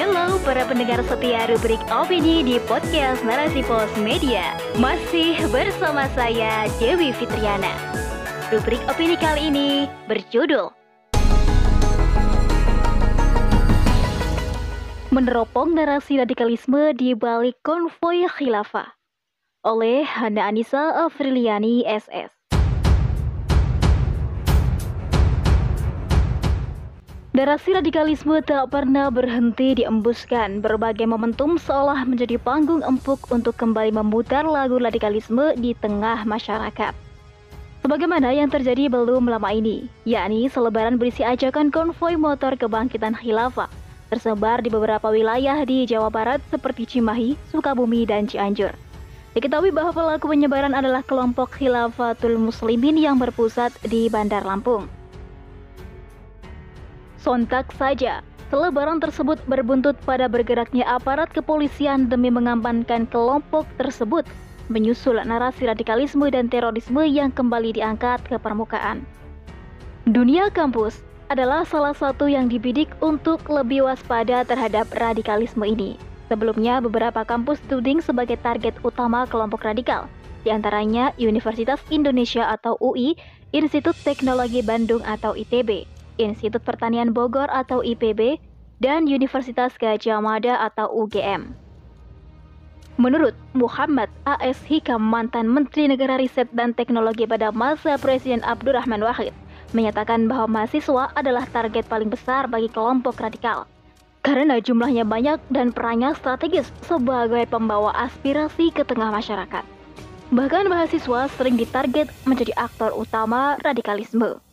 Hello para pendengar setia rubrik opini di podcast Narasi Pos Media. Masih bersama saya Dewi Fitriana. Rubrik opini kali ini berjudul Meneropong narasi radikalisme di balik konvoy khilafah oleh Hana Anissa Afriliani SS. Narasi radikalisme tak pernah berhenti diembuskan. Berbagai momentum seolah menjadi panggung empuk untuk kembali memutar lagu radikalisme di tengah masyarakat. Sebagaimana yang terjadi belum lama ini, yakni selebaran berisi ajakan konvoi motor kebangkitan khilafah tersebar di beberapa wilayah di Jawa Barat seperti Cimahi, Sukabumi, dan Cianjur. Diketahui bahwa pelaku penyebaran adalah kelompok Khilafatul Muslimin yang berpusat di Bandar Lampung. Sontak saja, selebaran tersebut berbuntut pada bergeraknya aparat kepolisian demi mengamankan kelompok tersebut, menyusul narasi radikalisme dan terorisme yang kembali diangkat ke permukaan. Dunia kampus adalah salah satu yang dibidik untuk lebih waspada terhadap radikalisme ini. Sebelumnya, beberapa kampus tuding sebagai target utama kelompok radikal, di antaranya Universitas Indonesia atau UI, Institut Teknologi Bandung atau ITB, Institut Pertanian Bogor atau IPB, dan Universitas Gajah Mada atau UGM. Menurut Muhammad A.S. Hikam, mantan Menteri Negara Riset dan Teknologi pada masa Presiden Abdurrahman Wahid, menyatakan bahwa mahasiswa adalah target paling besar bagi kelompok radikal. Karena jumlahnya banyak dan perannya strategis sebagai pembawa aspirasi ke tengah masyarakat. Bahkan mahasiswa sering ditarget menjadi aktor utama radikalisme.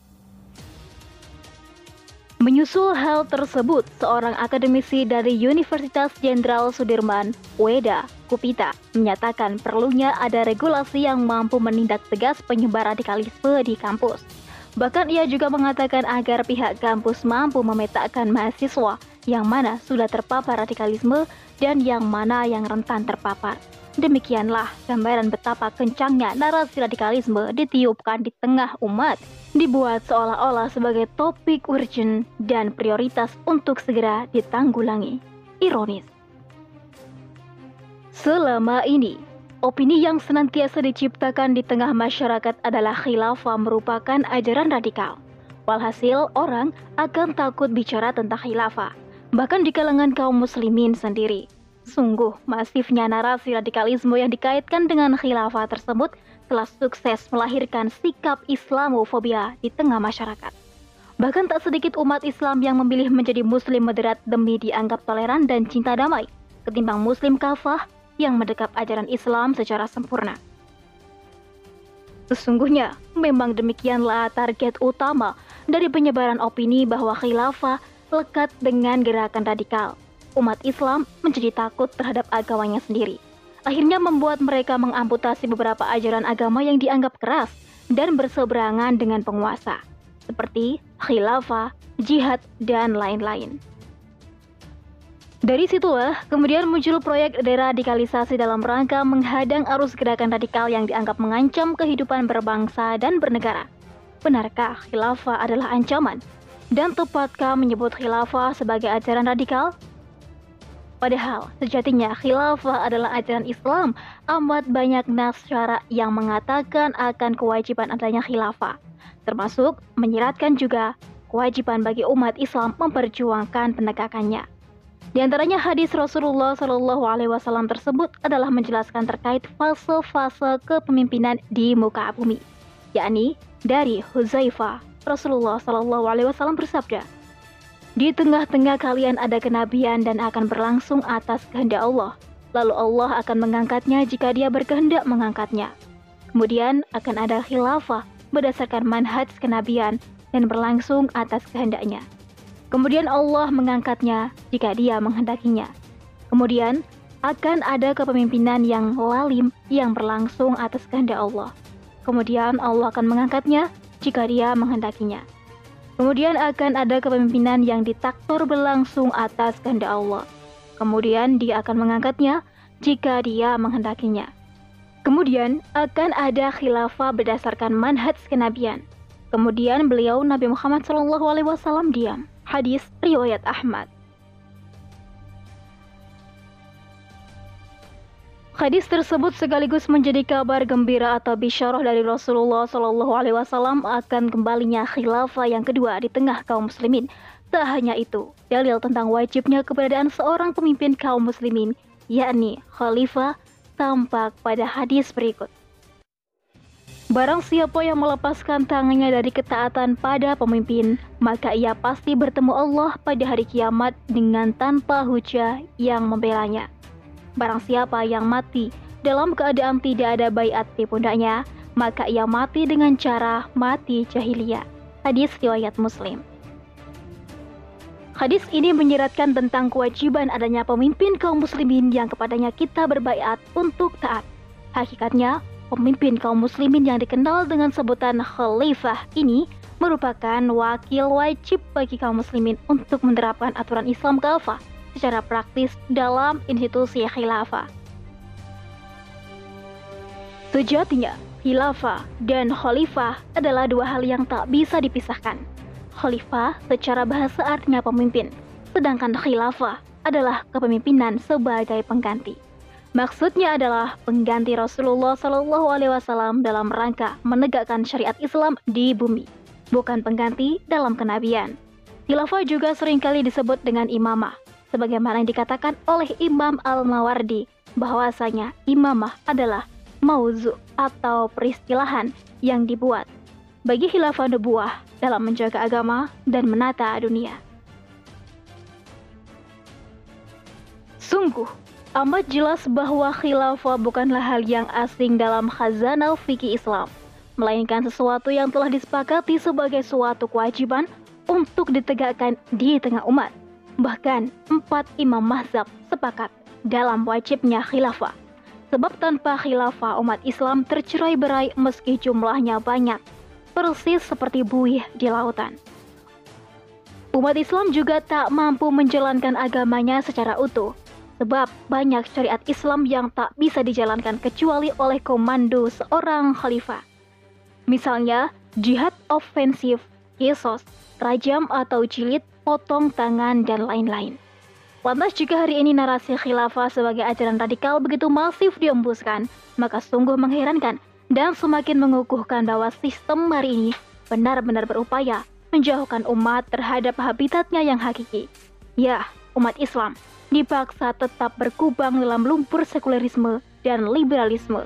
Menyusul hal tersebut, seorang akademisi dari Universitas Jenderal Sudirman, Weda Kupita, menyatakan perlunya ada regulasi yang mampu menindak tegas penyebar radikalisme di kampus. Bahkan ia juga mengatakan agar pihak kampus mampu memetakan mahasiswa yang mana sudah terpapar radikalisme dan yang mana yang rentan terpapar. Demikianlah gambaran betapa kencangnya narasi radikalisme ditiupkan di tengah umat, dibuat seolah-olah sebagai topik urgent dan prioritas untuk segera ditanggulangi. Ironis. Selama ini, opini yang senantiasa diciptakan di tengah masyarakat adalah khilafah merupakan ajaran radikal. Walhasil, orang akan takut bicara tentang khilafah, bahkan di kalangan kaum muslimin sendiri. Sungguh masifnya narasi radikalisme yang dikaitkan dengan khilafah tersebut telah sukses melahirkan sikap Islamofobia di tengah masyarakat. Bahkan tak sedikit umat Islam yang memilih menjadi muslim moderat demi dianggap toleran dan cinta damai, ketimbang muslim kafah yang mendekap ajaran Islam secara sempurna. Sesungguhnya, memang demikianlah target utama dari penyebaran opini bahwa khilafah lekat dengan gerakan radikal – umat Islam menjadi takut terhadap agamanya sendiri. Akhirnya membuat mereka mengamputasi beberapa ajaran agama yang dianggap keras dan berseberangan dengan penguasa, seperti khilafah, jihad, dan lain-lain. Dari situlah kemudian muncul proyek deradikalisasi dalam rangka menghadang arus gerakan radikal yang dianggap mengancam kehidupan berbangsa dan bernegara. Benarkah khilafah adalah ancaman? Dan tepatkah menyebut khilafah sebagai ajaran radikal? Padahal sejatinya khilafah adalah ajaran Islam. Amat banyak nas syara yang mengatakan akan kewajiban adanya khilafah, termasuk menyiratkan juga kewajiban bagi umat Islam memperjuangkan penegakannya. Di antaranya hadis Rasulullah Shallallahu Alaihi Wasallam tersebut adalah menjelaskan terkait fase-fase kepemimpinan di muka bumi, yakni dari Huzaifah Rasulullah Shallallahu Alaihi Wasallam bersabda, di tengah-tengah kalian ada kenabian dan akan berlangsung atas kehendak Allah. Lalu Allah akan mengangkatnya jika dia berkehendak mengangkatnya. Kemudian akan ada khilafah berdasarkan manhaj kenabian dan berlangsung atas kehendaknya. Kemudian Allah mengangkatnya jika dia menghendakinya. Kemudian akan ada kepemimpinan yang lalim yang berlangsung atas kehendak Allah. Kemudian Allah akan mengangkatnya jika dia menghendakinya. Kemudian akan ada kepemimpinan yang ditaktor berlangsung atas kehendak Allah. Kemudian dia akan mengangkatnya jika dia menghendakinya. Kemudian akan ada khilafah berdasarkan manhaj kenabian. Kemudian beliau Nabi Muhammad SAW diam. Hadis riwayat Ahmad. Hadis tersebut sekaligus menjadi kabar gembira atau bisyarah dari Rasulullah Shallallahu Alaihi Wasallam akan kembalinya khilafah yang kedua di tengah kaum muslimin. Tak hanya itu, dalil tentang wajibnya keberadaan seorang pemimpin kaum muslimin, yakni khalifah, tampak pada hadis berikut. Barang siapa yang melepaskan tangannya dari ketaatan pada pemimpin, maka ia pasti bertemu Allah pada hari kiamat dengan tanpa hujah yang membelanya. Barang siapa yang mati dalam keadaan tidak ada bayat di pundaknya, maka ia mati dengan cara mati jahiliyah. Hadis riwayat Muslim. Hadis ini menyeratkan tentang kewajiban adanya pemimpin kaum muslimin yang kepadanya kita berbayat untuk taat. Hakikatnya, pemimpin kaum muslimin yang dikenal dengan sebutan khalifah ini merupakan wakil wajib bagi kaum muslimin untuk menerapkan aturan Islam khalifah secara praktis dalam institusi khilafah. Sejatinya, khilafah dan khalifah adalah dua hal yang tak bisa dipisahkan. Khalifah secara bahasa artinya pemimpin, sedangkan khilafah adalah kepemimpinan sebagai pengganti. Maksudnya adalah pengganti Rasulullah Shallallahu Alaihi Wasallam dalam rangka menegakkan syariat Islam di bumi, bukan pengganti dalam kenabian. Khilafah juga sering kali disebut dengan imamah, sebagaimana yang dikatakan oleh Imam Al-Mawardi bahwasanya imamah adalah mauzu atau peristilahan yang dibuat bagi khilafah nubuah dalam menjaga agama dan menata dunia. Sungguh, amat jelas bahwa khilafah bukanlah hal yang asing dalam khazanah fikih Islam, melainkan sesuatu yang telah disepakati sebagai suatu kewajiban untuk ditegakkan di tengah umat. Bahkan empat imam mazhab sepakat dalam wajibnya khilafah. Sebab tanpa khilafah umat Islam tercerai berai meski jumlahnya banyak, persis seperti buih di lautan. Umat Islam juga tak mampu menjalankan agamanya secara utuh, sebab banyak syariat Islam yang tak bisa dijalankan kecuali oleh komando seorang khalifah. Misalnya, jihad ofensif, kisos, rajam atau jilid potong tangan, dan lain-lain. Lantas jika hari ini narasi khilafah sebagai ajaran radikal begitu masif diembuskan, maka sungguh mengherankan dan semakin mengukuhkan bahwa sistem hari ini benar-benar berupaya menjauhkan umat terhadap habitatnya yang hakiki. Ya, umat Islam dipaksa tetap berkubang dalam lumpur sekulerisme dan liberalisme.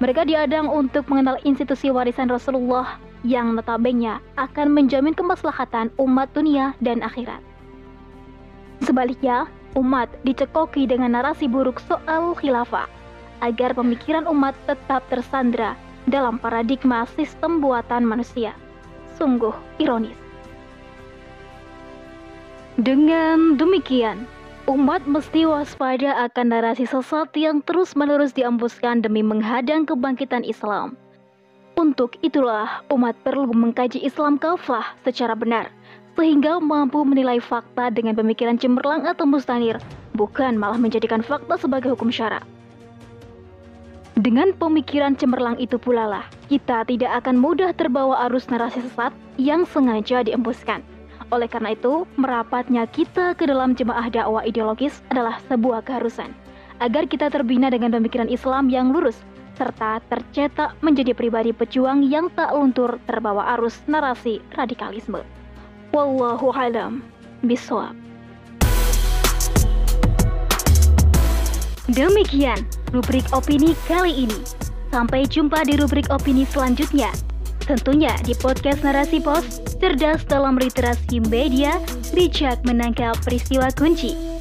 Mereka diadang untuk mengenal institusi warisan Rasulullah yang notabene akan menjamin kemaslahatan umat dunia dan akhirat. Sebaliknya, umat dicekoki dengan narasi buruk soal khilafah agar pemikiran umat tetap tersandra dalam paradigma sistem buatan manusia. Sungguh ironis. Dengan demikian, umat mesti waspada akan narasi sesat yang terus-menerus diambuskan demi menghadang kebangkitan Islam. Untuk itulah umat perlu mengkaji Islam kafah secara benar, sehingga mampu menilai fakta dengan pemikiran cemerlang atau mustanir, bukan malah menjadikan fakta sebagai hukum syara. Dengan pemikiran cemerlang itu pula lah, kita tidak akan mudah terbawa arus narasi sesat yang sengaja diembuskan. Oleh karena itu, merapatnya kita ke dalam jemaah dakwah ideologis adalah sebuah keharusan. Agar kita terbina dengan pemikiran Islam yang lurus, serta tercetak menjadi pribadi pejuang yang tak luntur terbawa arus narasi radikalisme. Wallahu alam bisawab. Demikian rubrik opini kali ini. Sampai jumpa di rubrik opini selanjutnya. Tentunya di podcast Narasi Pos, cerdas dalam literasi media, bijak menangkap peristiwa kunci.